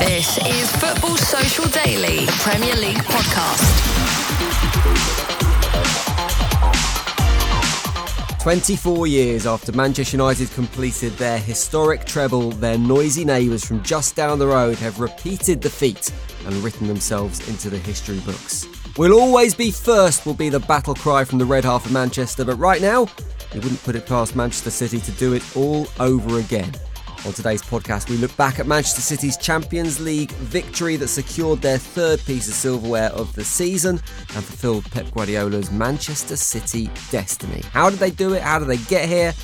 This is Football Social Daily, Premier League podcast. 24 years after Manchester United completed their historic treble, their noisy neighbours from just down the road have repeated the feat and written themselves into the history books. We'll always be first, will be the battle cry from the red half of Manchester, but right now, you wouldn't put it past Manchester City to do it all over again. On today's podcast, we look back at Manchester City's Champions League victory that secured their third piece of silverware of the season and fulfilled Pep Guardiola's Manchester City destiny. How did they do it? How did they get here?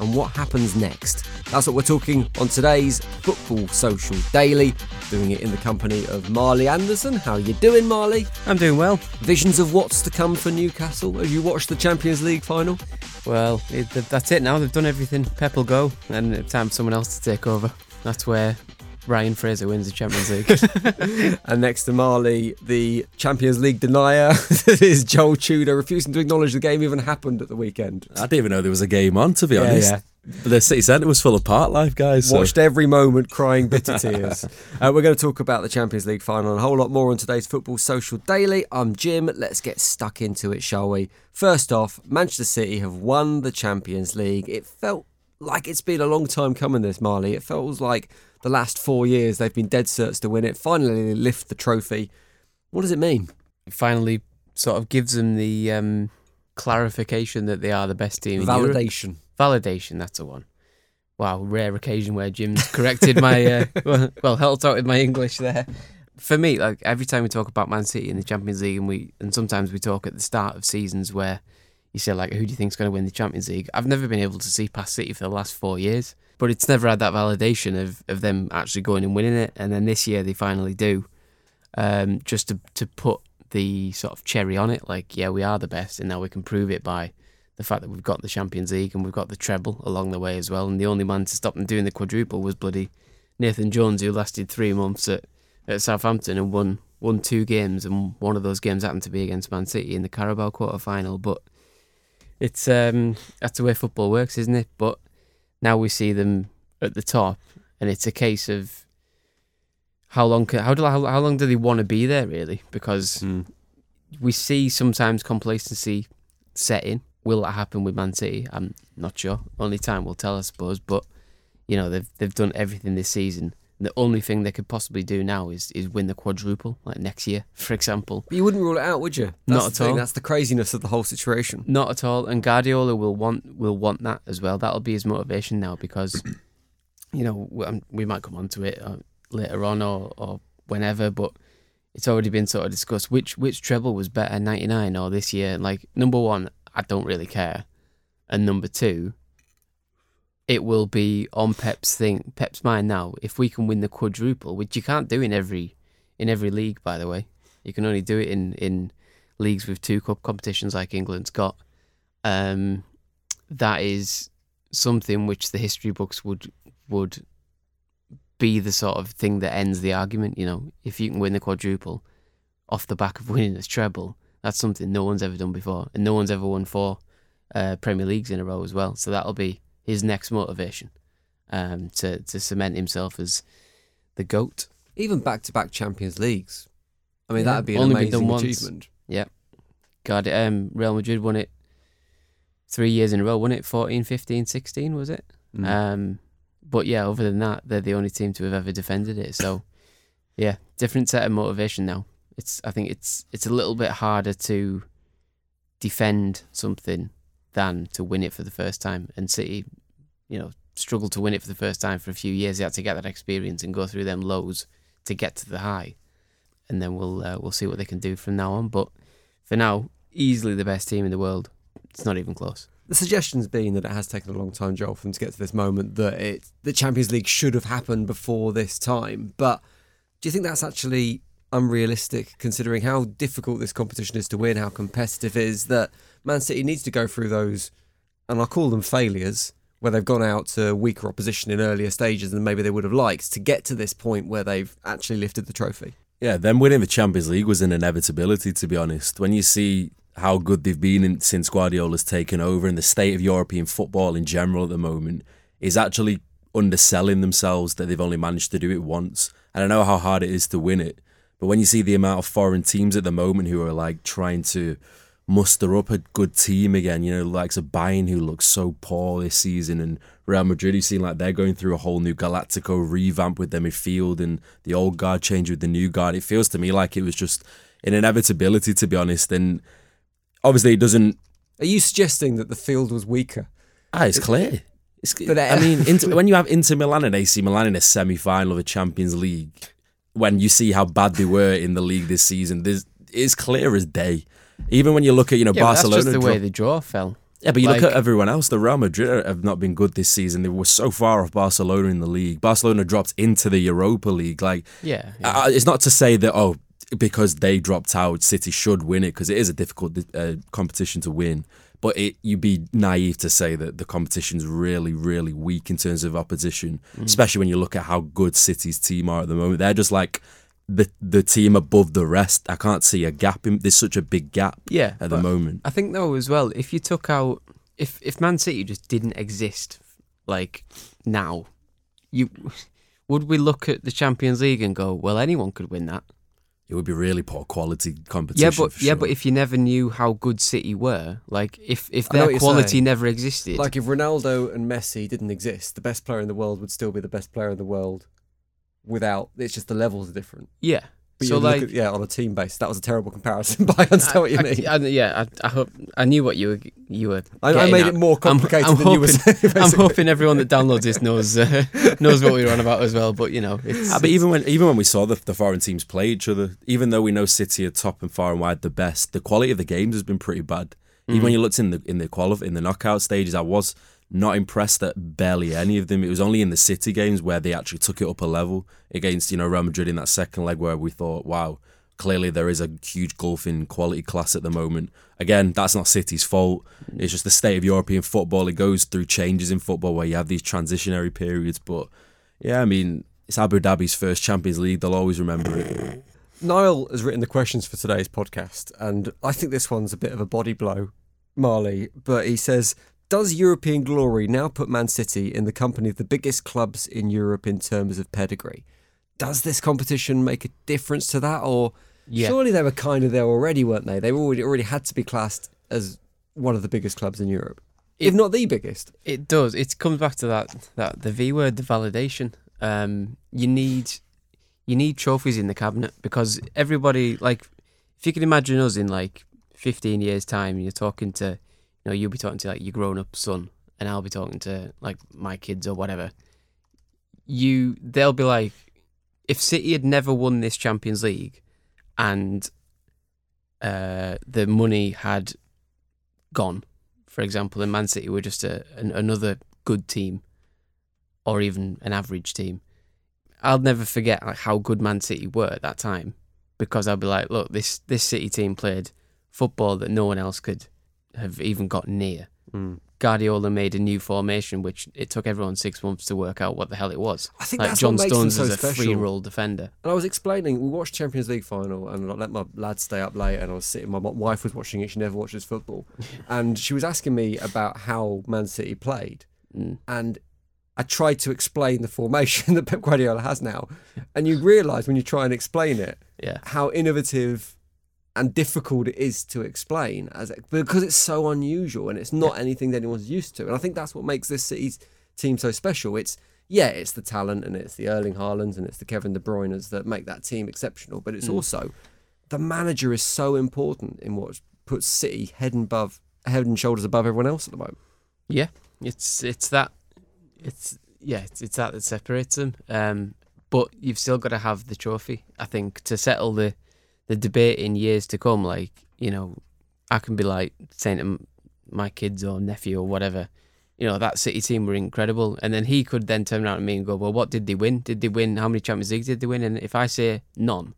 And what happens next? That's what we're talking on today's Football Social Daily. Doing it in the company of Marley Anderson. How are you doing, Marley? I'm doing well. Visions of what's to come for Newcastle Have you watched the Champions League final? Well, it, that's it now. They've done everything. Pep will go, and it's time for someone else to take over. That's where Ryan Fraser wins the Champions League. and next to Marley, the Champions League denier is Joel Tudor, refusing to acknowledge the game even happened at the weekend. I didn't even know there was a game on, to be honest. Yeah. The city centre was full of part life, guys. So. Watched every moment, crying bitter tears. uh, we're going to talk about the Champions League final and a whole lot more on today's Football Social Daily. I'm Jim. Let's get stuck into it, shall we? First off, Manchester City have won the Champions League. It felt like it's been a long time coming, this, Marley. It feels like the last four years they've been dead certs to win it. Finally, lift the trophy. What does it mean? It finally sort of gives them the um, clarification that they are the best team. Validation. Validation, that's the one. Wow, rare occasion where Jim's corrected my, uh, well, helped out with my English there. For me, like every time we talk about Man City in the Champions League, and we and sometimes we talk at the start of seasons where you say like, who do you think's going to win the Champions League? I've never been able to see past City for the last four years, but it's never had that validation of of them actually going and winning it. And then this year they finally do, um, just to to put the sort of cherry on it. Like, yeah, we are the best, and now we can prove it by the fact that we've got the Champions League and we've got the treble along the way as well. And the only man to stop them doing the quadruple was bloody Nathan Jones, who lasted three months at, at Southampton and won won two games, and one of those games happened to be against Man City in the Carabao quarter final. But it's um, that's the way football works, isn't it? But now we see them at the top, and it's a case of how long can, how do how, how long do they want to be there really? Because mm. we see sometimes complacency set in Will that happen with Man City? I'm not sure. Only time will tell, I suppose. But you know they've they've done everything this season. The only thing they could possibly do now is is win the quadruple, like next year, for example. But you wouldn't rule it out, would you? That's not at thing. all. That's the craziness of the whole situation. Not at all. And Guardiola will want will want that as well. That'll be his motivation now because, you know, um, we might come on to it uh, later on or or whenever, but it's already been sort of discussed which which treble was better, ninety nine or this year. Like number one, I don't really care. And number two, it will be on Pep's thing, Pep's mind now. If we can win the quadruple, which you can't do in every in every league, by the way, you can only do it in in leagues with two cup competitions like England's got. Um, that is something which the history books would would be the sort of thing that ends the argument. You know, if you can win the quadruple off the back of winning the treble, that's something no one's ever done before, and no one's ever won four uh, Premier Leagues in a row as well. So that'll be his next motivation um, to to cement himself as the goat. Even back to back Champions Leagues. I mean, Yeah. that'd be an Only been amazing achievement. God, um, Real Madrid won it three years in a row, won it 14, 15, 16, was it? Mm. Um, but yeah, other than that, they're the only team to have ever defended it. So, yeah, different set of motivation now. It's I think it's it's a little bit harder to defend something than to win it for the first time. And City, you know, struggled to win it for the first time for a few years. They had to get that experience and go through them lows to get to the high. And then we'll uh, we'll see what they can do from now on. But for now, easily the best team in the world. It's not even close. The suggestion's been that it has taken a long time, Joel, for them to get to this moment. That it the Champions League should have happened before this time. But do you think that's actually unrealistic, considering how difficult this competition is to win, how competitive it is? That Man City needs to go through those, and I'll call them failures, where they've gone out to weaker opposition in earlier stages than maybe they would have liked to get to this point where they've actually lifted the trophy. Yeah, them winning the Champions League was an inevitability, to be honest. When you see how good they've been in, since Guardiola's taken over and the state of European football in general at the moment is actually underselling themselves that they've only managed to do it once. And I know how hard it is to win it. But when you see the amount of foreign teams at the moment who are like trying to muster up a good team again, you know, likes of Bayern who looks so poor this season and Real Madrid who seem like they're going through a whole new Galactico revamp with their midfield and the old guard change with the new guard. It feels to me like it was just an inevitability to be honest. And obviously it doesn't Are you suggesting that the field was weaker? Ah, it's clear. It's, But, uh, I mean, Inter, when you have Inter Milan and AC Milan in a semi-final of the Champions League, when you see how bad they were in the league this season, there's it's clear as day. Even when you look at you know Yeah, Barcelona, that's just the way the draw fell. yeah, but you look at everyone else. The Real Madrid have not been good this season. They were so far off Barcelona in the league. Barcelona dropped into the Europa League. Like, Yeah, yeah. uh, it's not to say that oh because they dropped out, City should win it because it is a difficult uh, competition to win. But it, you'd be naive to say that the competition's really, really weak in terms of opposition, Mm. especially when you look at how good City's team are at the moment. They're just like the the team above the rest. I can't see a gap. In, there's such a big gap yeah. at the moment. I think though as well, if you took out if if Man City just didn't exist like now, you would we look at the Champions League and go, well, anyone could win that. It would be really poor quality competition. Yeah, but for yeah, but if you never knew how good City were, like if if their quality never existed, Like if Ronaldo and Messi didn't exist, the best player in the world would still be the best player in the world. Without it's just the levels are different. yeah. But so you look like at, yeah, on a team base, that was a terrible comparison. But I understand what you I- mean. I, I- yeah, I, I hope I knew what you were you were. I, I made at. it more I'm- complicated I'm than you were hoping- saying. I'm hoping everyone that downloads this knows uh, knows what we were on about as well. But you know, it's, Ah, but even when even when we saw the, the foreign teams play each other, even though we know City are top and far and wide the best, the quality of the games has been pretty bad. Even Mm. when you looked in the in the quali- in the knockout stages, I was not impressed at barely any of them. It was only in the City games where they actually took it up a level against you know Real Madrid in that second leg where we thought, wow, clearly there is a huge gulf in quality class at the moment. Again, that's not City's fault. It's just the state of European football. It goes through changes in football where you have these transitionary periods, but. Yeah, I mean, it's Abu Dhabi's first Champions League. They'll always remember it. Niall has written the questions for today's podcast, and I think this one's a bit of a body blow, Marley. But he says, "Does European glory now put Man City in the company of the biggest clubs in Europe in terms of pedigree? Does this competition make a difference to that, or Yeah. surely they were kind of there already, weren't they? They already already had to be classed as one of the biggest clubs in Europe, if not the biggest." It does. It comes back to that that the V word, the validation. Um, you need you need trophies in the cabinet because everybody like if you can imagine us in like fifteen years time, you're talking to know you'll be talking to like your grown up son, and I'll be talking to like my kids or whatever. You they'll be like, if City had never won this Champions League, and uh, the money had gone, for example, and Man City were just a, an, another good team, or even an average team, I'll never forget like how good Man City were at that time, because I'll be like, look, this this City team played football that no one else could have even got near. Guardiola made a new formation, which it took everyone six months to work out what the hell it was. I think like that's John what makes them Stones so was a free roll defender. And I was explaining, we watched Champions League final, and I let my lad stay up late, and I was sitting. My wife was watching it. She never watches football, and she was asking me about how Man City played, Mm. and I tried to explain the formation that Pep Guardiola has now, and you realise when you try and explain it Yeah. how innovative and difficult it is to explain, as because it's so unusual and it's not anything that anyone's used to. And I think that's what makes this City's team so special. It's yeah, it's the talent and it's the Erling Haalands and it's the Kevin De Bruyne's that make that team exceptional. But it's also the manager is so important in what puts City head and above, head and shoulders above everyone else at the moment. Yeah, it's it's that it's yeah it's, it's that that separates them. Um, but you've still got to have the trophy. I think to settle the the debate in years to come. Like you know, I can be like saying to my kids or nephew or whatever. You know that City team were incredible, and then he could then turn around to me and go, "Well, what did they win? Did they win? How many Champions Leagues did they win?" And if I say none,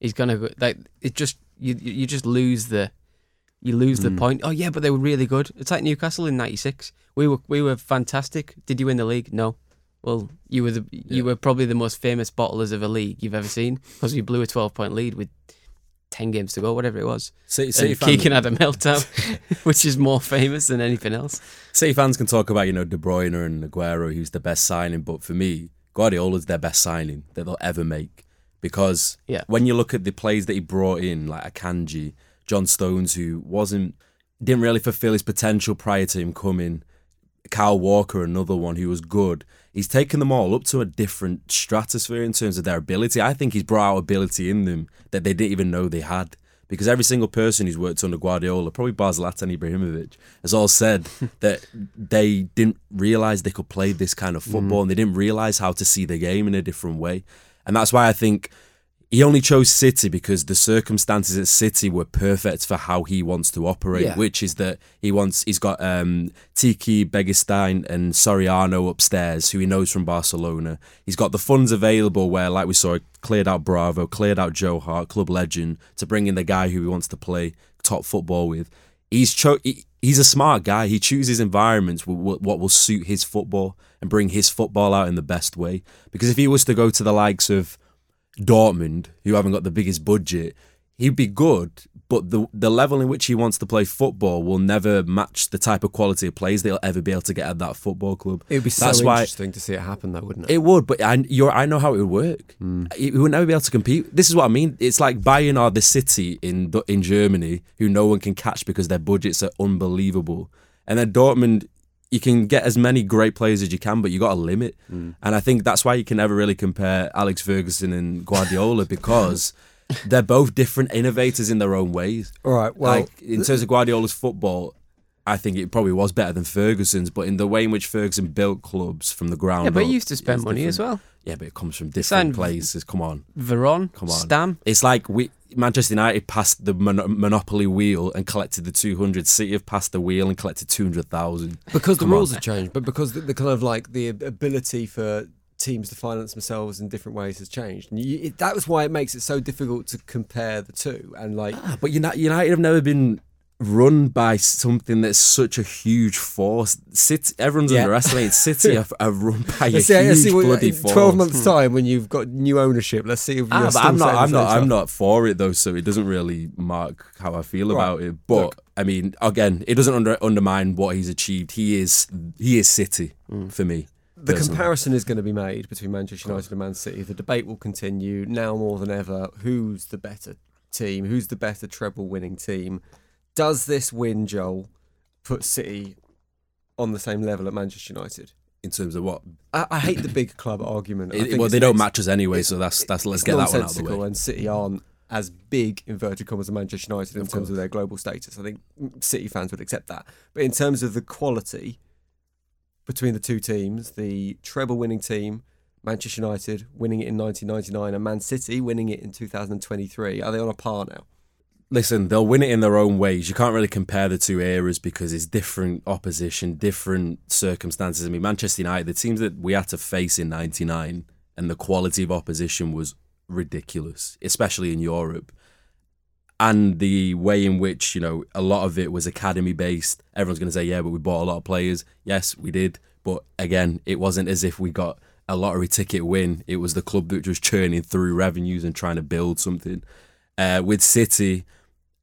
he's gonna go like it. Just you you just lose the you lose the hmm. point. Oh yeah, but they were really good. It's like Newcastle in '96. We were we were fantastic. Did you win the league? No. Well, you were the you were probably the most famous bottlers of a league you've ever seen because you blew a 12 point lead with 10 games to go, whatever it was. City, City, and fan- Keegan had a meltdown, which is more famous than anything else. City fans can talk about, you know, De Bruyne and Aguero, who's the best signing, but for me, Guardiola's their best signing that they'll ever make. Because Yeah. when you look at the plays that he brought in, like Akanji, John Stones, who wasn't didn't really fulfill his potential prior to him coming, Kyle Walker, another one who was good. He's taken them all up to a different stratosphere in terms of their ability. I think he's brought out ability in them that they didn't even know they had. Because every single person who's worked under Guardiola, probably bar Zlatan Ibrahimovic, has all said that they didn't realise they could play this kind of mm. football and they didn't realise how to see the game in a different way. And that's why I think he only chose City because the circumstances at City were perfect for how he wants to operate, Yeah. which is that he wants he's got um, Txiki Begiristain and Soriano upstairs, who he knows from Barcelona. He's got the funds available where, like we saw, cleared out Bravo, cleared out Joe Hart, club legend, to bring in the guy who he wants to play top football with. He's cho- he, he's a smart guy. He chooses environments w- w- what will suit his football and bring his football out in the best way. Because if he was to go to the likes of Dortmund, who haven't got the biggest budget, he'd be good, but the the level in which he wants to play football will never match the type of quality of plays they'll ever be able to get at that football club. It would be so why interesting to see it happen, though, wouldn't it? it would, but I, you're, I know how it would work. He he would never be able to compete. This is what I mean. It's like Bayern are the city in in Germany who no one can catch because their budgets are unbelievable. And then Dortmund, you can get as many great players as you can, but you got a limit. Mm. And I think that's why you can never really compare Alex Ferguson and Guardiola because they're both different innovators in their own ways. All right, well, like in terms of Guardiola's football, I think it probably was better than Ferguson's, but in the way in which Ferguson built clubs from the ground Yeah, but up, he used to spend it's money as well. Yeah, but it comes from different places. Come on, Veron, come on. Stam. It's like we Manchester United passed the mon- monopoly wheel and collected the two hundred. City have passed the wheel and collected two hundred thousand. because the Come on. rules have changed, but because the, the kind of like the ability for teams to finance themselves in different ways has changed. And you, it, that was why it makes it so difficult to compare the two. And like, ah, But United, United have never been run by something that's such a huge force. City, everyone's Yeah. underestimating City are, are run by a let's see, huge what, uh, bloody force. twelve months' hmm. time when you've got new ownership. Let's see if ah, you're Ah, I'm not. I'm not. I'm not for it though, so it doesn't really mark how I feel Right. about it. But Look. I mean, again, it doesn't under, undermine what he's achieved. He is. He is City hmm. for me. The personally. comparison is going to be made between Manchester United and Man City. The debate will continue now more than ever. Who's the better team? Who's the better treble winning team? Does this win, Joel, put City on the same level at Manchester United? in terms of what. I, I hate the big club argument. I It- think well, they don't match us anyway, so that's that's. Let's get that one out of the way. And City aren't as big inverted commas as Manchester United in Of terms course. of their global status. I think City fans would accept that. But in terms of the quality between the two teams, the treble winning team, Manchester United winning it in 1999, and Man City winning it in 2023, are they on a par now? Listen, they'll win it in their own ways. You can't really compare the two eras because it's different opposition, different circumstances. I mean, Manchester United, the teams that we had to face in '99, and the quality of opposition was ridiculous, especially in Europe. and the way in which you know a lot of it was academy based. Everyone's going to say, yeah, but we bought a lot of players. Yes, we did, but again, it wasn't as if we got a lottery ticket win. It was the club that was churning through revenues and trying to build something. Uh, with City,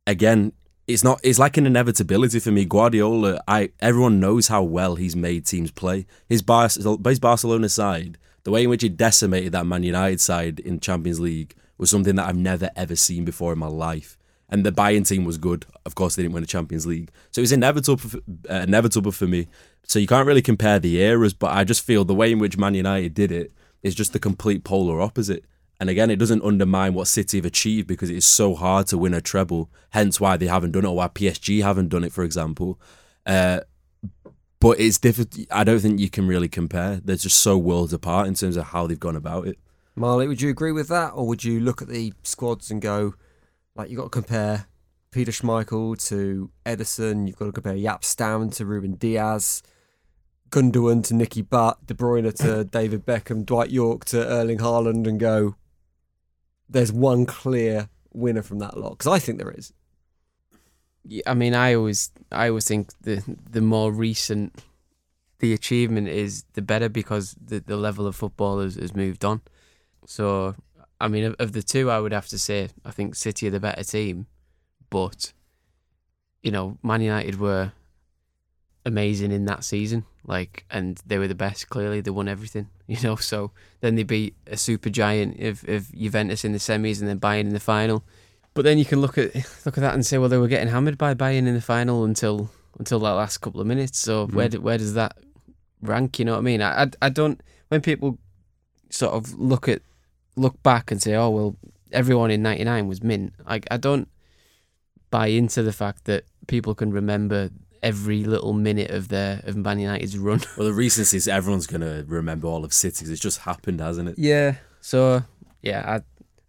again, it's not. It's like an inevitability for me. Guardiola, I everyone knows how well he's made teams play. His Bar- his Barcelona side, the way in which he decimated that Man United side in Champions League was something that I've never ever seen before in my life. And the Bayern team was good. Of course, they didn't win the Champions League, so it was inevitable, for, uh, inevitable for me. So you can't really compare the eras, but I just feel the way in which Man United did it is just the complete polar opposite. And again, it doesn't undermine what City have achieved because it is so hard to win a treble. Hence, why they haven't done it, or why PSG haven't done it, for example. Uh, but it's difficult. I don't think you can really compare. They're just so worlds apart in terms of how they've gone about it. Marley, would you agree with that, or would you look at the squads and go, like, you've got to compare Peter Schmeichel to Ederson, you've got to compare Jaap Stam to Ruben Dias. Gundogan to Nicky Butt, De Bruyne to David Beckham, Dwight Yorke to Erling Haaland, and go, there's one clear winner from that lot? Because I think there is. Yeah, I mean, I always, I always think the the more recent the achievement is, the better because the, the level of football has, has moved on. So, I mean, of, of the two, I would have to say I think City are the better team, but you know, Man United were amazing in that season, like, and they were the best. Clearly, they won everything, you know. So then they beat a super giant of, of Juventus in the semis and then Bayern in the final. But then you can look at look at that and say, well, they were getting hammered by Bayern in the final until until that last couple of minutes. So mm-hmm. where do, where does that rank? You know what I mean? I, I I don't when people sort of look at look back and say, oh well, everyone in '99 was mint. I I don't buy into the fact that people can remember every little minute of their of Man United's run. Well, the recency is everyone's going to remember all of City's. It's just happened, hasn't it? Yeah. So yeah, I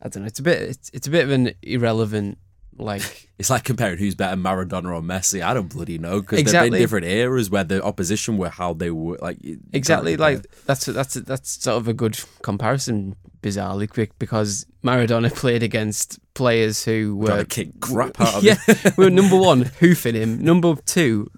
I don't know. It's a bit it's, it's a bit of an irrelevant like It's like comparing who's better, Maradona or Messi. I don't bloody know because Exactly. been different eras where the opposition were how they were. Like exactly like that's that's that's sort of a good comparison. Bizarrely quick because Maradona played against players who Trying were to kick crap out of yeah, we were number one hoofing him. Number two.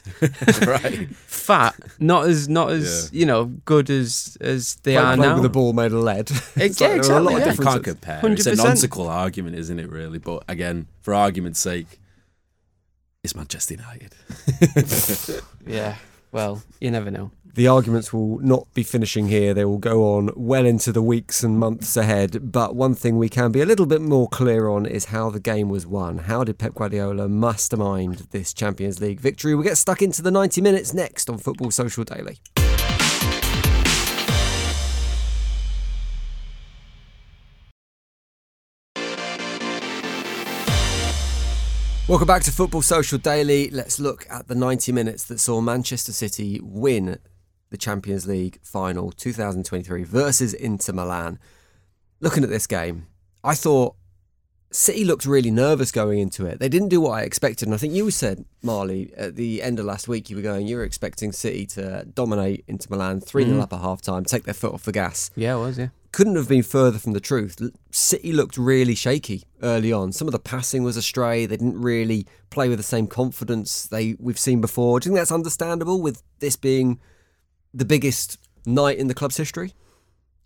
right. fat, not as not as you know good as as they Played- are played now. with a ball made of lead. It's yeah, like there a lot exactly, of yeah. You can't compare. It's a 100%. nonsensical argument, isn't it? Really, but again, for argument's sake, it's Manchester United. Yeah, well, you never know. The arguments will not be finishing here. They will go on well into the weeks and months ahead. But one thing we can be a little bit more clear on is how the game was won. How did Pep Guardiola mastermind this Champions League victory? We'll get stuck into the 90 minutes next on Football Social Daily. Welcome back to Football Social Daily. Let's look at the 90 minutes that saw Manchester City win the Champions League final 2023 versus Inter Milan. Looking at this game, I thought City looked really nervous going into it. They didn't do what I expected. And I think you said, Marley, at the end of last week, you were going, you were expecting City to dominate Inter Milan 3 0 mm. up at half time, take their foot off the gas Yeah, it was yeah. Couldn't have been further from the truth. City looked really shaky early on. Some of the passing was astray. They didn't really play with the same confidence they we've seen before. Do you think that's understandable with this being the biggest night in the club's history?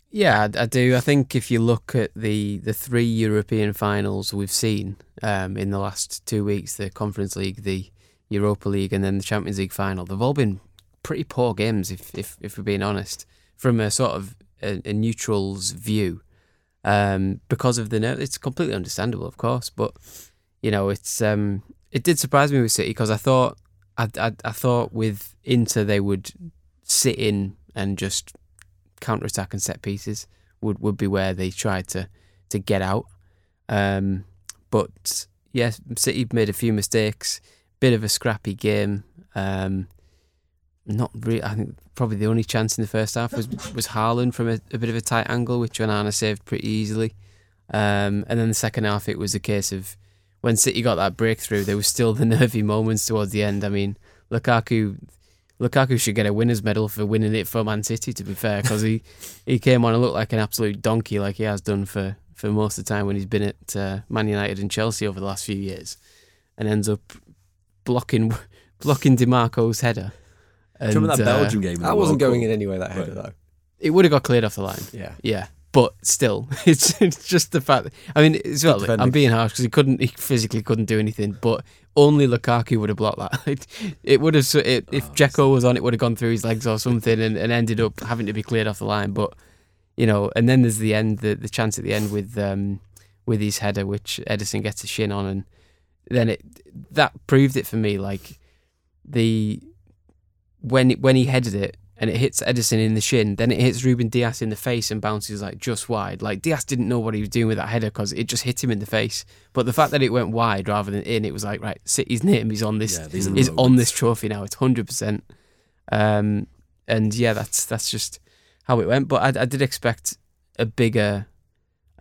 Yeah, I, do. I think if you look at the, the three European finals we've seen um, in the last two weeks, the Conference League, the Europa League, and then the Champions League final, they've all been pretty poor games, if if, if we're being honest, from a sort of a, a neutral's view. Um, because of the ner- it's completely understandable, of course, but you know, it's um, it did surprise me with City because I thought I, I I thought with Inter they would sit in and just counter attack and set pieces would, would be where they tried to to get out. Um, but yes, City made a few mistakes. Bit of a scrappy game. Um, not really. I think probably the only chance in the first half was was Haaland from a, a bit of a tight angle, which Onana saved pretty easily. Um, and then the second half, it was a case of when City got that breakthrough, there was still the nervy moments towards the end. I mean, Lukaku Lukaku should get a winners medal for winning it for Man City. To be fair, because he, he came on and looked like an absolute donkey, like he has done for, for most of the time when he's been at uh, Man United and Chelsea over the last few years, and ends up blocking blocking Dimarco's header. Do you remember that And, uh, Belgium game? That wasn't World going Cup? in anyway, that header, though. It would have got cleared off the line. Yeah. Yeah, but still, it's it's just the fact. That, I mean, it's well, defending. I'm being harsh because he couldn't, he physically couldn't do anything. But only Lukaku would have blocked that. It, it would have. It, if Dzeko was on, it would have gone through his legs or something, and, and ended up having to be cleared off the line. But you know, and then there's the end, the, the chance at the end with um with his header, which Ederson gets a shin on, and then it that proved it for me. Like the when when he headed it and it hits Ederson in the shin, then it hits Ruben Dias in the face and bounces like just wide. Like Dias didn't know what he was doing with that header because it just hit him in the face. But the fact that it went wide rather than in, it was like right, City's name. He's on this. Yeah, he's on this trophy now. It's hundred percent. Um, and yeah, that's that's just how it went. But I, I did expect a bigger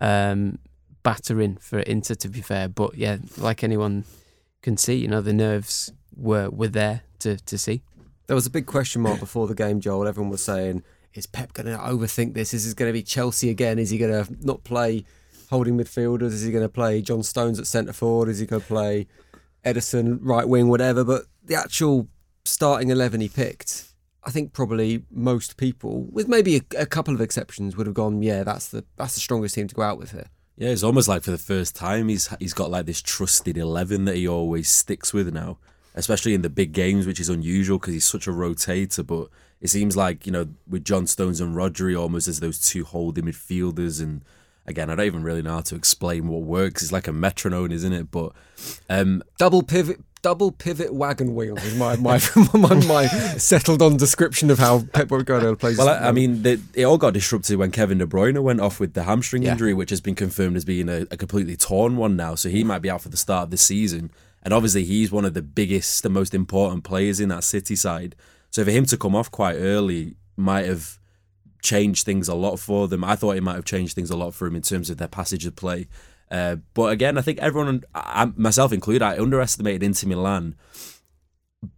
um, battering for Inter, to be fair. But yeah, like anyone can see, you know, the nerves were were there to to see. There was a big question mark before the game, Joel. Everyone was saying, is Pep going to overthink this? Is this going to be Chelsea again? Is he going to not play holding midfielders? Is he going to play John Stones at centre forward? Is he going to play Ederson right wing, whatever? But the actual starting 11 he picked, I think probably most people, with maybe a, a couple of exceptions, would have gone, yeah, that's the that's the strongest team to go out with here. Yeah, it's almost like for the first time he's he's got like this trusted eleven that he always sticks with now, especially in the big games, which is unusual because he's such a rotator. But it seems like you know with John Stones and Rodri almost as those two holding midfielders, and again I don't even really know how to explain what works. It's like a metronome, isn't it? But um, Double pivot. Double pivot wagon wheels is my my, my, my settled on description of how Pep Guardiola plays. Well, I, I mean, the, it all got disrupted when Kevin De Bruyne went off with the hamstring Yeah. injury, which has been confirmed as being a, a completely torn one now. So he might be out for the start of the season. And obviously, he's one of the biggest, the most important players in that City side. So for him to come off quite early might have changed things a lot for them. I thought it might have changed things a lot for him in terms of their passage of play. Uh, but again, I think everyone, I, myself included, I underestimated Inter Milan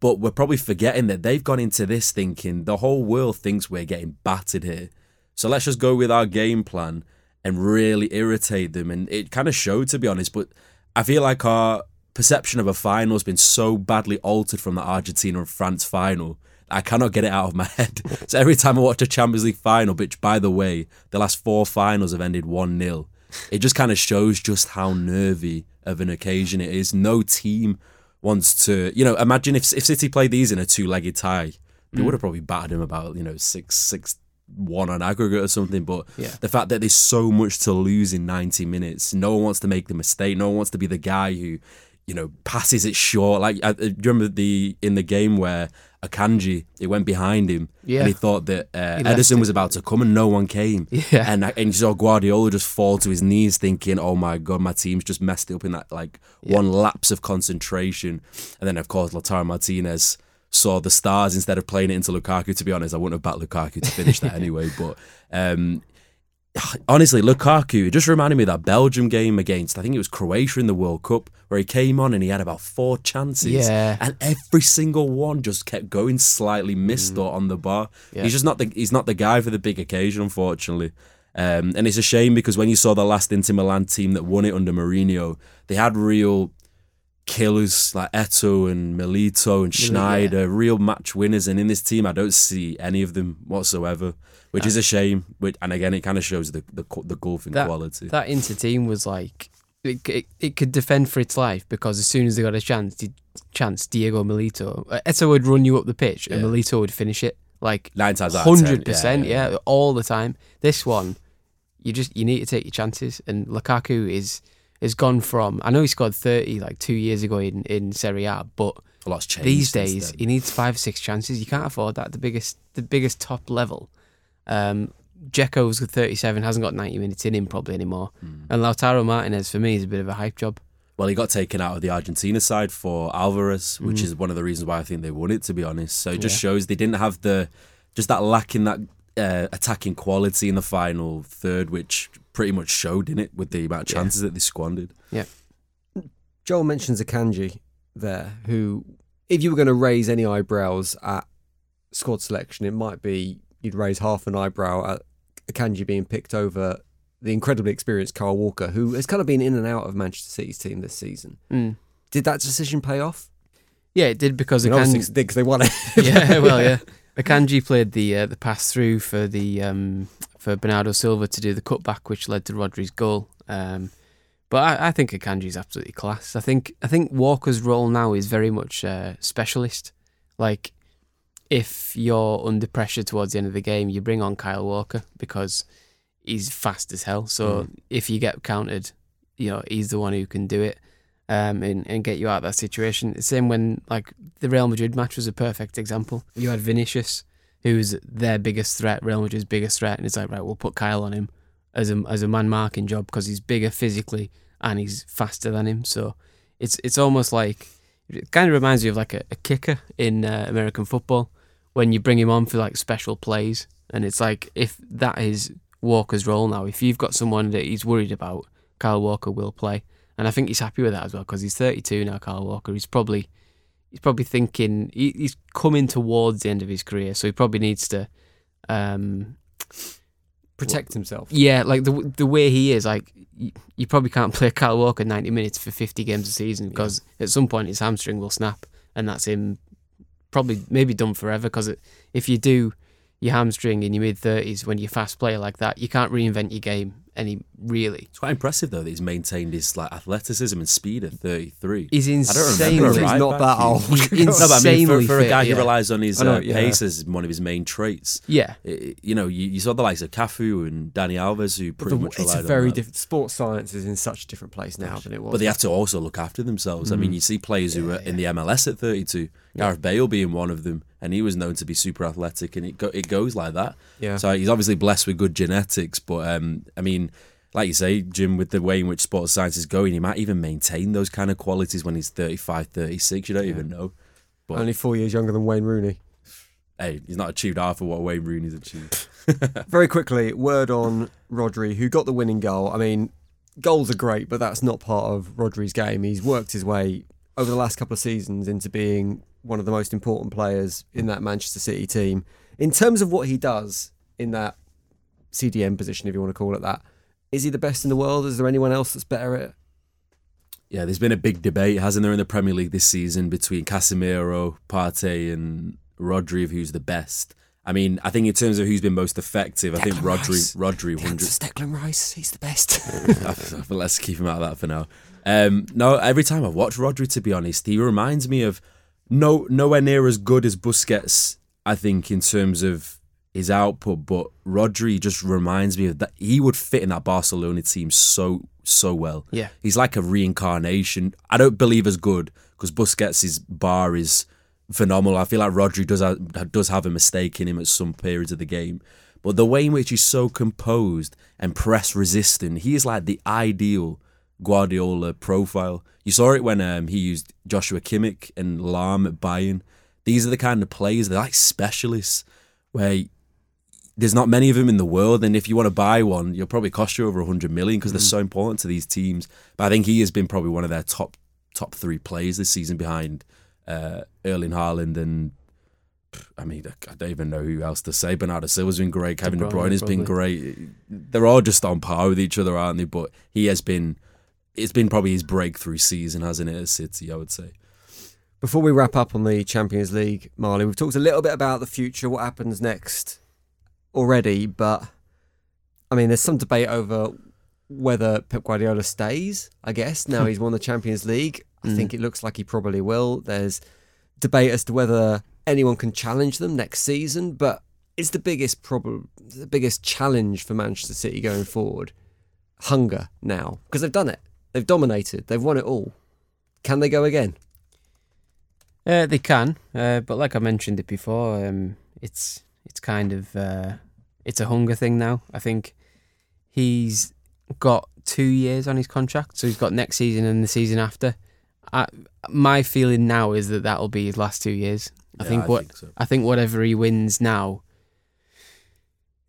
but we're probably forgetting that they've gone into this thinking the whole world thinks we're getting battered here. So let's just go with our game plan and really irritate them. And it kind of showed, to be honest. But I feel like our perception of a final has been so badly altered from the Argentina and France final. I cannot get it out of my head. so every time I watch a Champions League final, which by the way, the last four finals have ended 1 0, it just kind of shows just how nervy of an occasion it is. No team wants to, you know, imagine if if City played these in a two legged tie, they would have probably battered him about, you know, six six one on aggregate or something. But Yeah. the fact that there's so much to lose in 90 minutes, no one wants to make the mistake. No one wants to be the guy who, you know, passes it short. Like, I, do you remember the in the game where Akanji, it went behind him, Yeah. and he thought that uh, He Ederson was about to come, and no one came. Yeah. And and you saw Guardiola just fall to his knees, thinking, "Oh my god, my team's just messed it up in that like one lapse of concentration." And then of course Lautaro Martinez saw the stars instead of playing it into Lukaku. To be honest, I wouldn't have backed Lukaku to finish that anyway. But um, honestly, Lukaku it just reminded me of that Belgium game against I think it was Croatia in the World Cup where he came on and he had about four chances, Yeah. and every single one just kept going slightly missed or on the bar. Yeah. He's just not the he's not the guy for the big occasion, unfortunately. Um, and it's a shame because when you saw the last Inter Milan team that won it under Mourinho, they had real killers like Eto'o and Milito and Yeah. Sneijder, real match winners. And in this team, I don't see any of them whatsoever, which is a shame. Which, and again, it kind of shows the the, the gulf in that, quality. That Inter team was like it, it, it could defend for its life because as soon as they got a chance, di- chance Diego Milito, uh, Eto'o would run you up the pitch and Yeah. Milito would finish it like Nine times out hundred percent, yeah, yeah, all the time. This one, you just you need to take your chances, and Lukaku is is gone from. I know he scored thirty like two years ago in in Serie A, but a lot's changed these days he needs five six chances. You can't afford that. The biggest the biggest top level. Um, Dzeko's with 37 hasn't got 90 minutes in him probably anymore, Hmm. and Lautaro Martinez for me is a bit of a hype job. Well, he got taken out of the Argentina side for Alvarez, which Mm. is one of the reasons why I think they won it. To be honest, so it just Yeah. shows they didn't have the just that lack in that uh, attacking quality in the final third, which pretty much showed in it with the amount of Yeah. chances that they squandered. Yeah. Joel mentions Akanji there, who, if you were going to raise any eyebrows at squad selection, it might be you'd raise half an eyebrow at Akanji being picked over the incredibly experienced Kyle Walker, who has kind of been in and out of Manchester City's team this season. Mm. Did that decision pay off? Yeah, it did because I mean, it did because they won it. yeah, well, yeah. Akanji played the uh, the pass through for the um, for Bernardo Silva to do the cutback, which led to Rodri's goal. Um, but I, I think Akanji's absolutely class. I think I think Walker's role now is very much uh, specialist. Like if you're under pressure towards the end of the game, you bring on Kyle Walker because he's fast as hell. So if you get countered, you know he's the one who can do it um, and, and get you out of that situation. Same when like the Real Madrid match was a perfect example. You had Vinicius, who's their biggest threat, Real Madrid's biggest threat, and it's like right, we'll put Kyle on him as a as a man marking job because he's bigger physically and he's faster than him. So it's it's almost like it kind of reminds me of like a, a kicker in uh, American football when you bring him on for like special plays, and it's like if that is Walker's role now, if you've got someone that he's worried about, Kyle Walker will play. And I think he's happy with that as well because he's 32 now. Kyle Walker. He's probably he's probably thinking he, he's coming towards the end of his career, so he probably needs to, um, Protect himself. yeah, like the the way he is, like you, you probably can't play Kyle Walker 90 minutes for 50 games a season because at some point his hamstring will snap, and that's him probably maybe done forever. Because if you do your hamstring in your mid 30s when you're a fast player like that, you can't reinvent your game any really. It's quite impressive though that he's maintained his like athleticism and speed at 33. He's I don't remember He's not that old. He's No, but I mean, for, for a fit, guy who yeah. relies on his know, uh, yeah. pace as one of his main traits, Yeah, i- you know, you, you saw the likes of Cafu and Dani Alves who pretty The- much it's a very that. different. Sports science is in such a different place now than it was. But they have to also look after themselves. I Mm. mean, you see players who are in the MLS at 32, Gareth Bale being one of them, and he was known to be super athletic, and it go, it goes like that. Yeah. So he's obviously blessed with good genetics, but um, I mean, like you say, Jim, with the way in which sports science is going, he might even maintain those kind of qualities when he's 35, 36. You don't even know. But Only four years younger than Wayne Rooney. hey, he's not achieved half of what Wayne Rooney's achieved. Very quickly, word on Rodri, who got the winning goal. I mean, goals are great, but that's not part of Rodri's game. He's worked his way over the last couple of seasons into being one of the most important players in that Manchester City team. In terms of what he does in that CDM position, if you want to call it that, is he the best in the world? Is there anyone else that's better at it? Yeah, there's been a big debate, hasn't there, in the Premier League this season between Casemiro, Partey, and Rodri of who's the best. I mean, I think in terms of who's been most effective, I think Declan Rodri, Rice. Rodri, The hundred. Declan Rice. He's the best. but let's keep him out of that for now. Um, no, every time I watch Rodri, to be honest, he reminds me of no nowhere near as good as Busquets. I think in terms of his output, but Rodri just reminds me of that. He would fit in that Barcelona team so so well. Yeah. he's like a reincarnation. I don't believe as good because Busquets' bar is phenomenal. I feel like Rodri does have, does have a mistake in him at some periods of the game. But the way in which he's so composed and press resistant, he is like the ideal Guardiola profile. You saw it when um, he used Joshua Kimmich and Lahm at Bayern. These are the kind of players, they're like specialists where there's not many of them in the world. And if you want to buy one, you'll probably cost you over 100 million because they're so important to these teams. But I think he has been probably one of their top top three players this season behind uh, Erling Haaland and I mean, I don't even know who else to say. Bernardo Silva's been great. Kevin De Bruyne has been great. They're all just on par with each other, aren't they? But he has been, it's been probably his breakthrough season, hasn't it, at City, I would say. Before we wrap up on the Champions League, Marley, we've talked a little bit about the future, what happens next already, but I mean, there's some debate over whether Pep Guardiola stays, I guess. Now he's won the Champions League. I mm. think it looks like he probably will. There's debate as to whether anyone can challenge them next season, but it's the biggest problem, the biggest challenge for Manchester City going forward. Hunger now, because they've done it. They've dominated. They've won it all. Can they go again? Uh, they can, uh, but like I mentioned it before, um, it's it's kind of uh, it's a hunger thing now. I think he's got two years on his contract, so he's got next season and the season after. I, my feeling now is that that'll be his last two years. I Yeah, think I what think so. I think whatever he wins now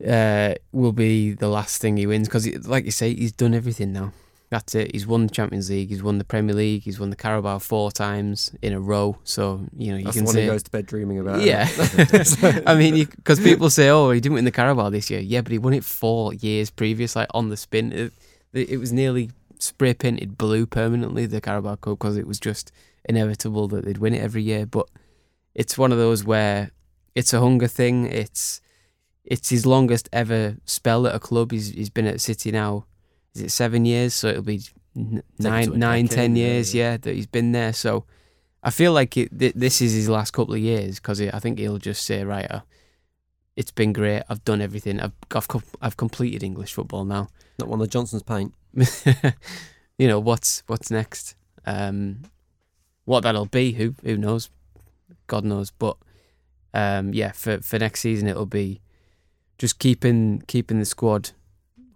uh, will be the last thing he wins because, like you say, he's done everything now. That's it. He's won the Champions League. He's won the Premier League. He's won the Carabao four times in a row. So you know you That's can the one say he goes to bed dreaming about. yeah. I mean, because people say, "Oh, he didn't win the Carabao this year." Yeah, but he won it four years previous, like on the spin. It, it was nearly spray painted blue permanently the Carabao Cup because it was just inevitable that they'd win it every year. But it's one of those where it's a hunger thing. It's it's his longest ever spell at a club. He's he's been at City now. Is it seven years? So it'll be n- nine, nine, ten years. yeah. Yeah, that he's been there. So I feel like it, th- this is his last couple of years because I think he'll just say, right, uh, it's been great. I've done everything. I've I've, com- I've completed English football now. Not one of Johnstone's Paint. you know what's what's next. Um, what that'll be, who who knows? God knows. But um, yeah, for for next season it'll be just keeping keeping the squad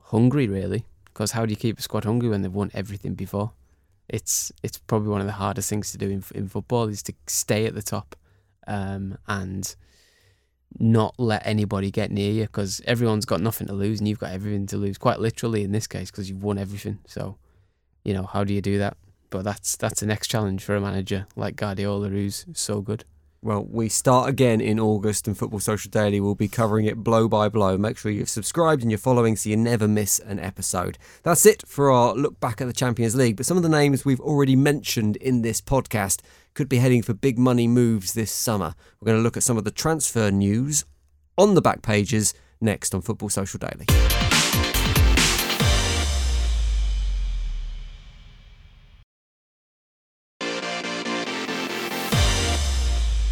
hungry, really. Because how do you keep a squad hungry when they've won everything before? It's it's probably one of the hardest things to do in in football is to stay at the top um, and not let anybody get near you because everyone's got nothing to lose and you've got everything to lose. Quite literally in this case because you've won everything. So, you know, how do you do that? But that's that's the next challenge for a manager like Guardiola, who's so good. Well, we start again in August, and Football Social Daily will be covering it blow by blow. Make sure you've subscribed and you're following so you never miss an episode. That's it for our look back at the Champions League. But some of the names we've already mentioned in this podcast could be heading for big money moves this summer. We're going to look at some of the transfer news on the back pages next on Football Social Daily.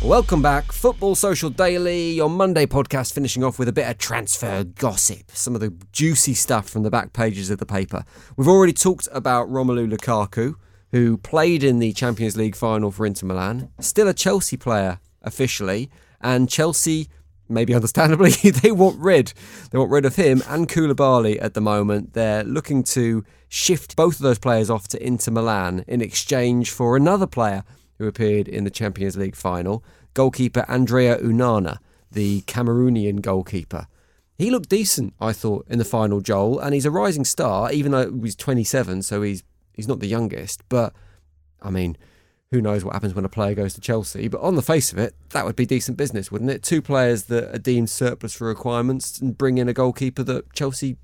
Welcome back, Football Social Daily, your Monday podcast, finishing off with a bit of transfer gossip, some of the juicy stuff from the back pages of the paper. We've already talked about Romelu Lukaku, who played in the Champions League final for Inter Milan, still a Chelsea player officially, and Chelsea, maybe understandably, they want rid. They want rid of him and Koulibaly at the moment. They're looking to shift both of those players off to Inter Milan in exchange for another player who appeared in the Champions League final, goalkeeper Andrea Onana, the Cameroonian goalkeeper. He looked decent, I thought, in the final, Joel, and he's a rising star, even though he's 27, so he's he's not the youngest. But I mean, who knows what happens when a player goes to Chelsea? But on the face of it, that would be decent business, wouldn't it? Two players that are deemed surplus for requirements and bring in a goalkeeper that Chelsea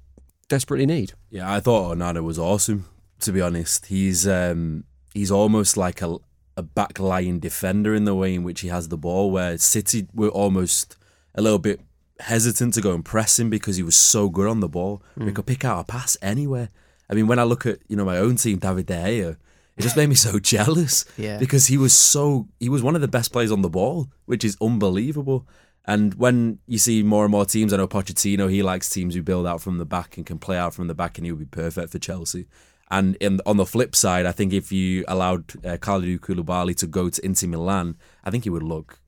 desperately need. Yeah, I thought Onana was awesome. To be honest, he's um, he's almost like a a backline defender in the way in which he has the ball. Where City were almost a little bit hesitant to go and press him because he was so good on the ball. Hmm. He could pick out a pass anywhere. I mean, when I look at you know my own team, David De Gea, it just made me so jealous. Yeah. because he was so he was one of the best players on the ball, which is unbelievable. And when you see more and more teams, I know Pochettino, he likes teams who build out from the back and can play out from the back, and he would be perfect for Chelsea. And in, on the flip side, I think if you allowed uh, Kalidou Koulibaly to go to Inter Milan, I think he would look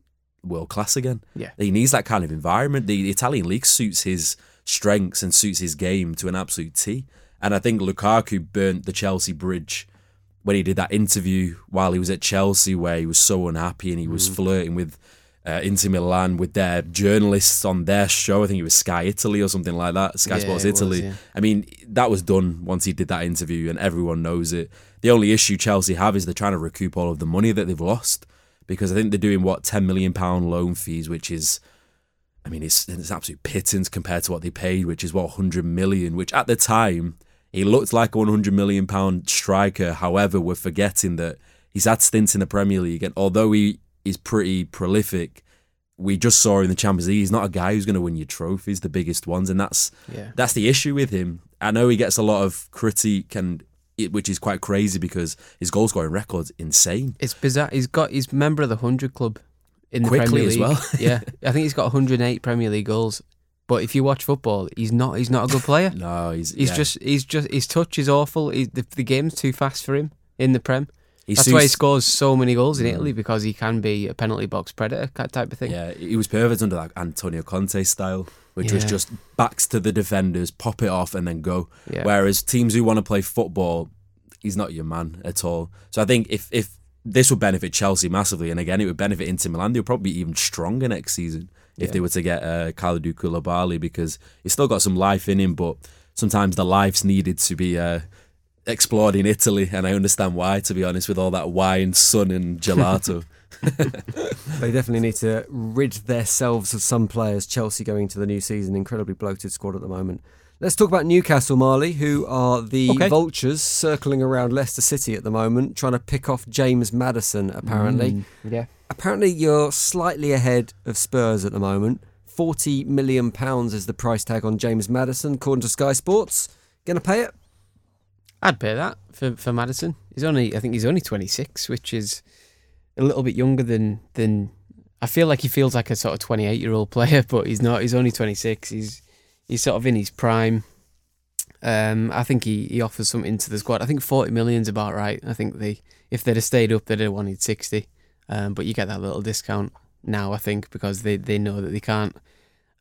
world class again. Yeah. He needs that kind of environment. The, the Italian league suits his strengths and suits his game to an absolute T. And I think Lukaku burnt the Chelsea bridge when he did that interview while he was at Chelsea, where he was so unhappy and he was flirting with uh, Inter Milan with their journalists on their show. I think it was Sky Italy or something like that. Sky Yeah, Sports it was, Italy. yeah. I mean, that was done once he did that interview, and everyone knows it. The only issue Chelsea have is they're trying to recoup all of the money that they've lost because I think they're doing what ten million pound loan fees, which is, I mean, it's it's absolute pittance compared to what they paid, which is what hundred million. Which at the time he looked like a one hundred million pound striker. However, we're forgetting that he's had stints in the Premier League, and although he is pretty prolific, we just saw in the Champions League he's not a guy who's going to win you trophies, the biggest ones, and that's Yeah. that's the issue with him. I know he gets a lot of critique, and it, which is quite crazy because his goal scoring record's insane. It's bizarre. He's got he's member of the hundred club in the Quickly Premier League as well. yeah, I think he's got 108 Premier League goals. But if you watch football, he's not he's not a good player. No, he's He's yeah. just he's just his touch is awful. He, the, the game's too fast for him in the Prem. He That's why he scores so many goals in Italy because he can be a penalty box predator type of thing. Yeah, he was perfect under that Antonio Conte style, which was just backs to the defenders, pop it off, and then go. Yeah. Whereas teams who want to play football, he's not your man at all. So I think if if this would benefit Chelsea massively, and again it would benefit Inter Milan, they'll probably be even stronger next season if Yeah. they were to get uh, Kalidou Koulibaly because he's still got some life in him, but sometimes the life's needed to be. Uh, explored in Italy, and I understand why. To be honest, with all that wine, sun, and gelato. They definitely need to rid themselves of some players. Chelsea going into the new season, incredibly bloated squad at the moment. Let's talk about Newcastle, Marley, who are the Okay. vultures circling around Leicester City at the moment, trying to pick off James Maddison, apparently. Mm, yeah. Apparently, you're slightly ahead of Spurs at the moment. £40 million is the price tag on James Maddison, according to Sky Sports. Going to pay it? I'd pay that for, for Maddison. He's only, I think he's only 26, which is a little bit younger than than. I feel like he feels like a sort of 28 year old player, but he's not. He's only 26. He's he's sort of in his prime. Um, I think he, he offers something to the squad. I think 40 million's about right. I think they if they'd have stayed up, they'd have wanted 60. Um, but you get that little discount now, I think, because they, they know that they can't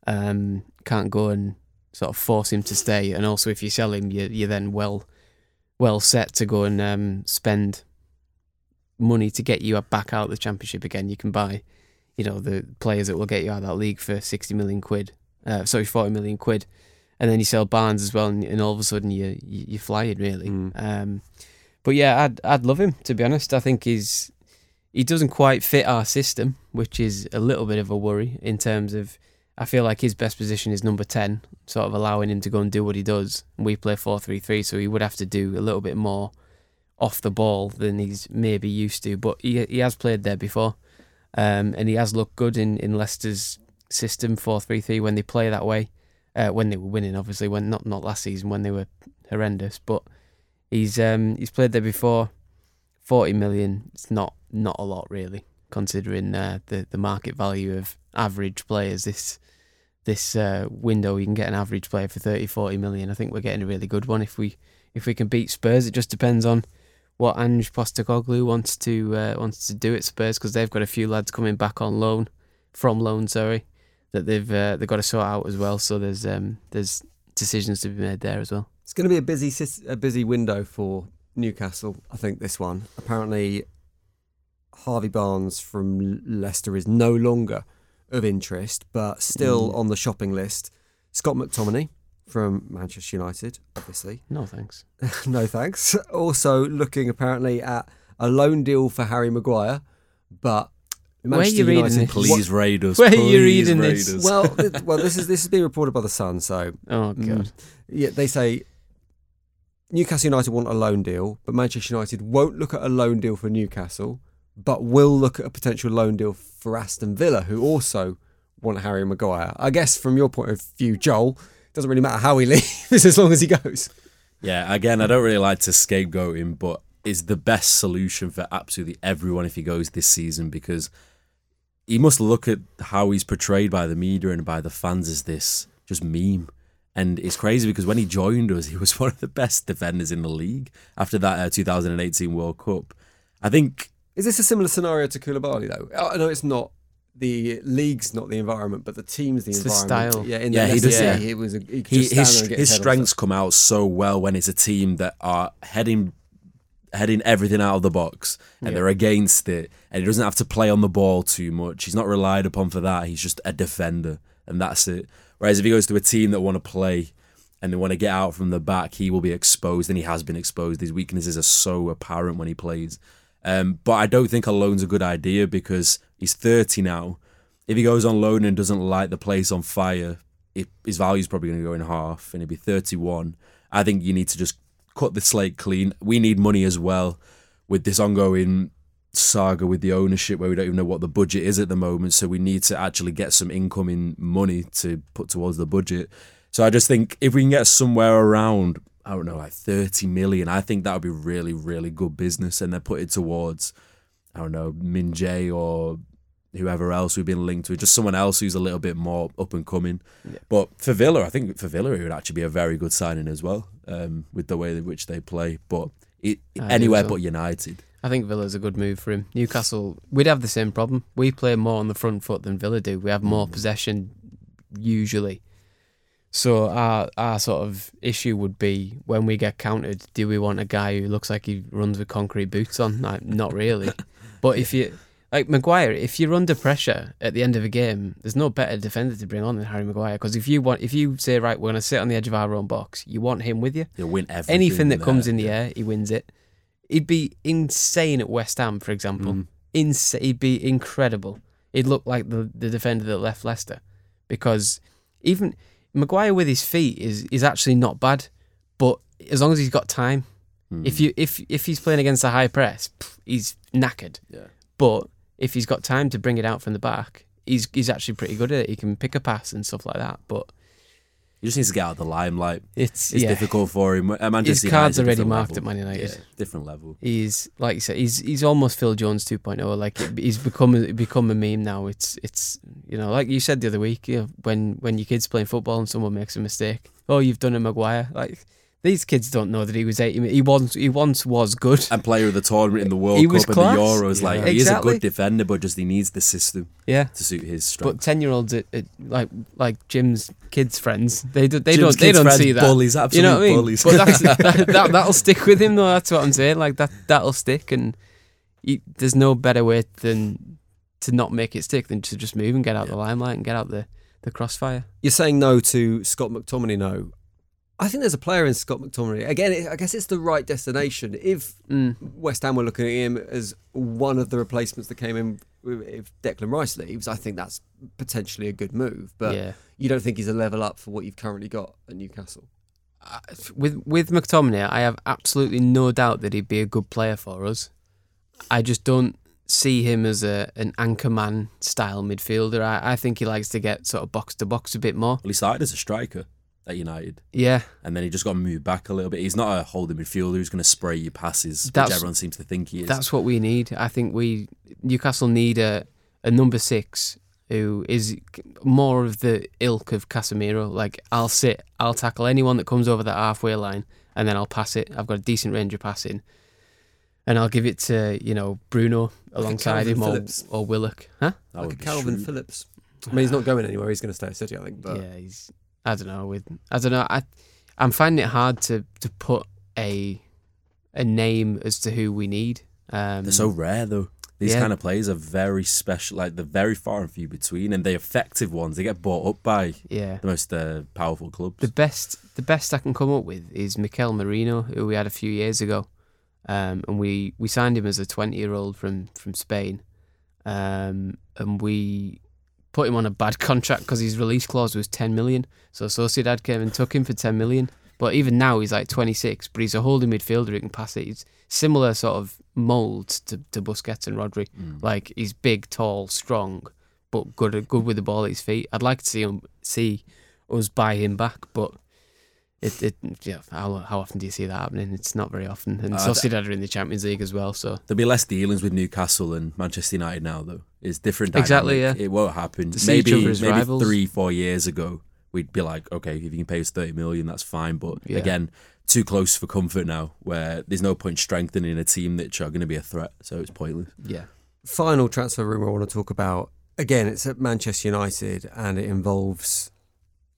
um, can't go and sort of force him to stay. And also, if you sell him, you you're then well well set to go and um, spend money to get you back out of the championship again. You can buy, you know, the players that will get you out of that league for sixty million quid. Uh, sorry, forty million quid, and then you sell Barnes as well, and, and all of a sudden you, you you're flying really. Mm. Um, but yeah, I'd I'd love him to be honest. I think he's he doesn't quite fit our system, which is a little bit of a worry in terms of. I feel like his best position is number ten, sort of allowing him to go and do what he does. We play four three three, so he would have to do a little bit more off the ball than he's maybe used to. But he he has played there before, um, and he has looked good in, in Leicester's system four three three when they play that way. Uh, when they were winning, obviously, when not not last season when they were horrendous. But he's um, he's played there before. Forty million, it's not not a lot really, considering uh, the the market value of average players this this uh, window. You can get an average player for 30, 40 million. I think we're getting a really good one if we if we can beat Spurs. It just depends on what Ange Postecoglou wants to uh, wants to do at Spurs because they've got a few lads coming back on loan from loan, sorry, that they've uh, they've got to sort out as well. So there's um there's decisions to be made there as well. It's going to be a busy a busy window for Newcastle. I think this one. Apparently, Harvey Barnes from Leicester is no longer of interest, but still on the shopping list. Scott McTominay from Manchester United, obviously. No thanks. no thanks. Also looking apparently at a loan deal for Harry Maguire, but Where are you Manchester reading United- this? Please raid us. Where are you reading raid this? us. Well, th- well, this is this is being reported by the Sun, so Oh god. Mm. yeah, they say Newcastle United want a loan deal, but Manchester United won't look at a loan deal for Newcastle, but will look at a potential loan deal for Aston Villa, who also want Harry Maguire. I guess from your point of view, Joel, it doesn't really matter how he leaves as long as he goes. Yeah, again, I don't really like to scapegoat him, but it's the best solution for absolutely everyone if he goes this season because he must look at how he's portrayed by the media and by the fans as this just meme. And it's crazy because when he joined us, he was one of the best defenders in the league after that uh, 2018 World Cup. I think Is this a similar scenario to Koulibaly though? Uh, I know it's not the league's not the environment, but the team's the It's the style. Yeah, in Yeah, the he does- City, yeah. He was a, he could he, just his and get his strengths come out so well when it's a team that are heading heading everything out of the box and Yeah. they're against it and he doesn't have to play on the ball too much he's not relied upon for that he's just a defender and that's it whereas if he goes to a team that want to play and they want to get out from the back he will be exposed and he has been exposed his weaknesses are so apparent when he plays um, but I don't think a loan's a good idea because he's 30 now if he goes on loan and doesn't light the place on fire, it, his value's probably going to go in half, and he'll be 31. I think you need to just cut the slate clean. We need money as well with this ongoing saga with the ownership where we don't even know what the budget is at the moment. So we need to actually get some incoming money to put towards the budget. So I just think if we can get somewhere around, I don't know, like 30 million, I think that would be really, really good business. And then put it towards, I don't know, Min Jae or whoever else we've been linked with, just someone else who's a little bit more up and coming. But for Villa, I think for Villa it would actually be a very good signing as well, um, with the way in which they play. But it, anywhere well. but United. I think Villa's a good move for him. Newcastle, we'd have the same problem. We play more on the front foot than Villa do. We have more possession usually. So our our sort of issue would be when we get countered, do we want a guy who looks like he runs with concrete boots on? Like, not really. but if you like Maguire, if you're under pressure at the end of a game, there's no better defender to bring on than Harry Maguire. Because if you want, if you say right, we're going to sit on the edge of our own box, you want him with you. He'll win everything. Anything that comes in the yeah. air, he wins it. He'd be insane at West Ham, for example. Mm. He'd be incredible. He'd look like the, the defender that left Leicester, because even Maguire with his feet is is actually not bad, but as long as he's got time, Mm. if you if if he's playing against a high press, pff, he's knackered. Yeah. But if he's got time to bring it out from the back, he's he's actually pretty good at it. He can pick a pass and stuff like that. But He just needs to get out of the limelight. it's It's yeah, difficult for him. At Manchester His cards United's are already marked level. at Man United. Yeah, different level. He's like you said, he's he's almost Phil Jones 2.0. Like he's become a, become a meme now. It's it's you know like you said the other week, you know, when when your kid's playing football and someone makes a mistake, oh you've done a Maguire. Like these kids don't know that he was 80. He once he once was good. And player of the tournament in the World He Cup was and class. the Euros. Like Yeah. he is a good defender, but just he needs the system Yeah. to suit his strength. But ten year olds, like like Jim's kids' friends, they do, they Jim's don't they don't see that. bullies, you know what I mean? bullies. But that's, that, that that'll stick with him though. That's what I'm saying. Like that that'll stick, and he, there's no better way than to not make it stick than to just move and get out the limelight and get out the the crossfire. You're saying no to Scott McTominay. No, I think there's a player in Scott McTominay. Again, I guess it's the right destination. If Mm. West Ham were looking at him as one of the replacements that came in if Declan Rice leaves, I think that's potentially a good move. But yeah. you don't think he's a level up for what you've currently got at Newcastle. I- with with McTominay, I have absolutely no doubt that he'd be a good player for us. I just don't see him as a an anchorman style midfielder. I, I think he likes to get sort of box to box a bit more. Well, he started as a striker at United, Yeah, and then he just got moved back a little bit. He's not a holding midfielder who's going to spray you passes, which everyone seems to think he is. that's what we need. I think we Newcastle need a a number six who is more of the ilk of Casemiro. Like I'll sit, I'll tackle anyone that comes over that halfway line, and then I'll pass it. I've got a decent range of passing, and I'll give it to you know Bruno alongside Calvin him or, Phillips. or Willock, huh? That like a Calvin shrewd. Phillips. I mean, he's not going anywhere. He's going to stay at City, I think. But yeah, he's. I don't know. With I don't know. I I'm finding it hard to to put a a name as to who we need. Um, They're so rare though. These Yeah. kind of players are very special. Like they're very far and few between, and the effective ones they get bought up by yeah. the most uh, powerful clubs. The best, the best I can come up with is Mikel Merino, who we had a few years ago, um, and we, we signed him as a twenty year old from from Spain, um, and we put him on a bad contract because his release clause was ten million. So Sociedad came and took him for ten million. But even now he's like twenty six, but he's a holding midfielder who can pass it. He's similar sort of mould to to Busquets and Rodri. Mm. Like he's big, tall, strong, but good good with the ball at his feet. I'd like to see him see us buy him back, but it, it yeah. How, how often do you see that happening? It's not very often. And Uh, Sociedad are in the Champions League as well, so There'll be less dealings with Newcastle and Manchester United now, though. It's different. Exactly, yeah. It won't happen. To see each maybe other as maybe rivals. three, four years ago, we'd be like, okay, if you can pay us thirty million, that's fine. But Yeah. again, too close for comfort now, where there's no point strengthening a team that are going to be a threat. So it's pointless. yeah. final transfer rumor I want to talk about. Again, it's at Manchester United and it involves,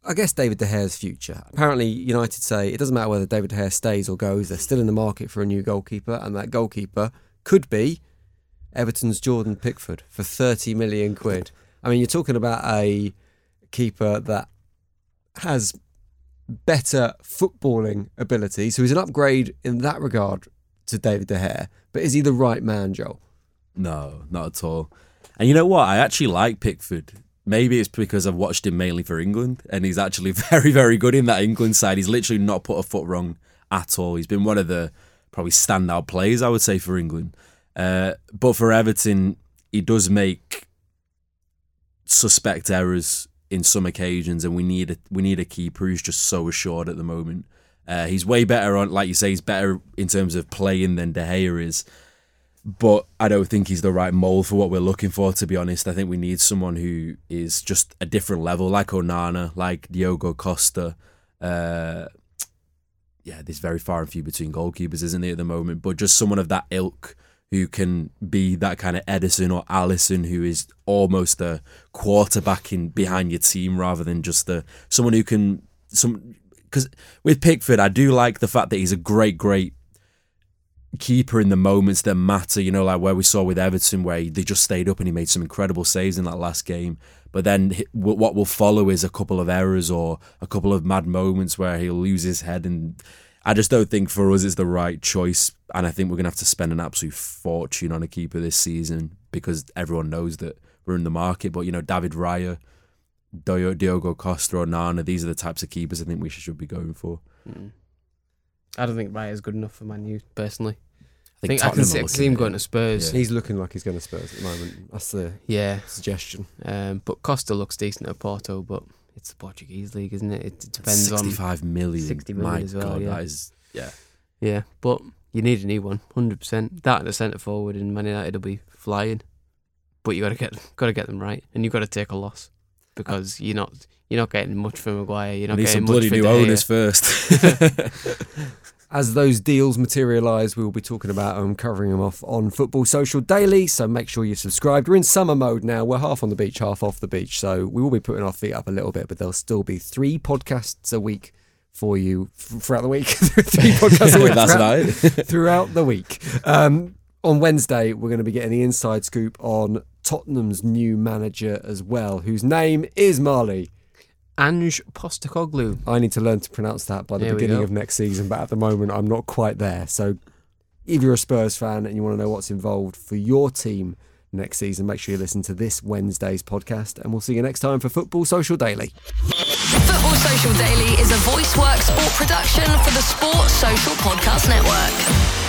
I guess, David De Gea's future. Apparently, United say it doesn't matter whether David De Gea stays or goes, they're still in the market for a new goalkeeper, and that goalkeeper could be Everton's Jordan Pickford for 30 million quid. I mean, you're talking about a keeper that has better footballing ability, so he's an upgrade in that regard to David De Gea. But is he the right man, Joel? No, not at all. And you know what? I actually like Pickford. Maybe it's because I've watched him mainly for England, and he's actually very, very good in that England side. He's literally not put a foot wrong at all. He's been one of the probably standout players, I would say, for England. Uh, but for Everton, he does make suspect errors in some occasions, and we need a we need a keeper who's just so assured at the moment. Uh, he's way better on, like you say, he's better in terms of playing than De Gea is but I don't think he's the right mold for what we're looking for. To be honest, I think we need someone who is just a different level, like Onana, like Diogo Costa. Uh, yeah, there's very far and few between goalkeepers, isn't there, at the moment? But just someone of that ilk who can be that kind of Ederson or Alisson, who is almost a quarterback in behind your team rather than just the someone who can some. Because with Pickford, I do like the fact that he's a great, great keeper in the moments that matter. You know, like where we saw with Everton, where they just stayed up and he made some incredible saves in that last game. But then what will follow is a couple of errors or a couple of mad moments where he'll lose his head. And I just don't think for us it's the right choice. And I think we're going to have to spend an absolute fortune on a keeper this season because everyone knows that we're in the market. But, you know, David Raya, Diogo Costa or Nana, these are the types of keepers I think we should be going for. Mm. I don't think Raya's good enough for Man U, personally. I think, I, think I can see, him going to Spurs. Yeah. He's looking like he's going to Spurs at the moment. That's the yeah suggestion. Um, but Costa looks decent at Porto, but it's the Portuguese league, isn't it? It, depends 65 on 65 million. 60 million My as well. God, yeah. that is yeah. Yeah, but you need a new one, hundred percent. That and a centre forward in Man United will be flying, but you got to get got to get them right, and you've got to take a loss because you're not you're not getting much from Maguire. You're not need getting some bloody much new owners first. As those deals materialise, we will be talking about them, covering them off on Football Social Daily. So make sure you're subscribed. We're in summer mode now. We're half on the beach, half off the beach. So we will be putting our feet up a little bit, but there'll still be three podcasts a week for you throughout the week. three podcasts a week. That's throughout, right. throughout the week. Um, on Wednesday, we're going to be getting the inside scoop on Tottenham's new manager as well, whose name is Marley. Ange Postecoglou. I need to learn to pronounce that by the There we beginning of next season, but at the moment I'm not quite there. So if you're a Spurs fan and you want to know what's involved for your team next season, make sure you listen to this Wednesday's podcast and we'll see you next time for Football Social Daily. Football Social Daily is a VoiceWorks sport production for the Sports Social Podcast Network.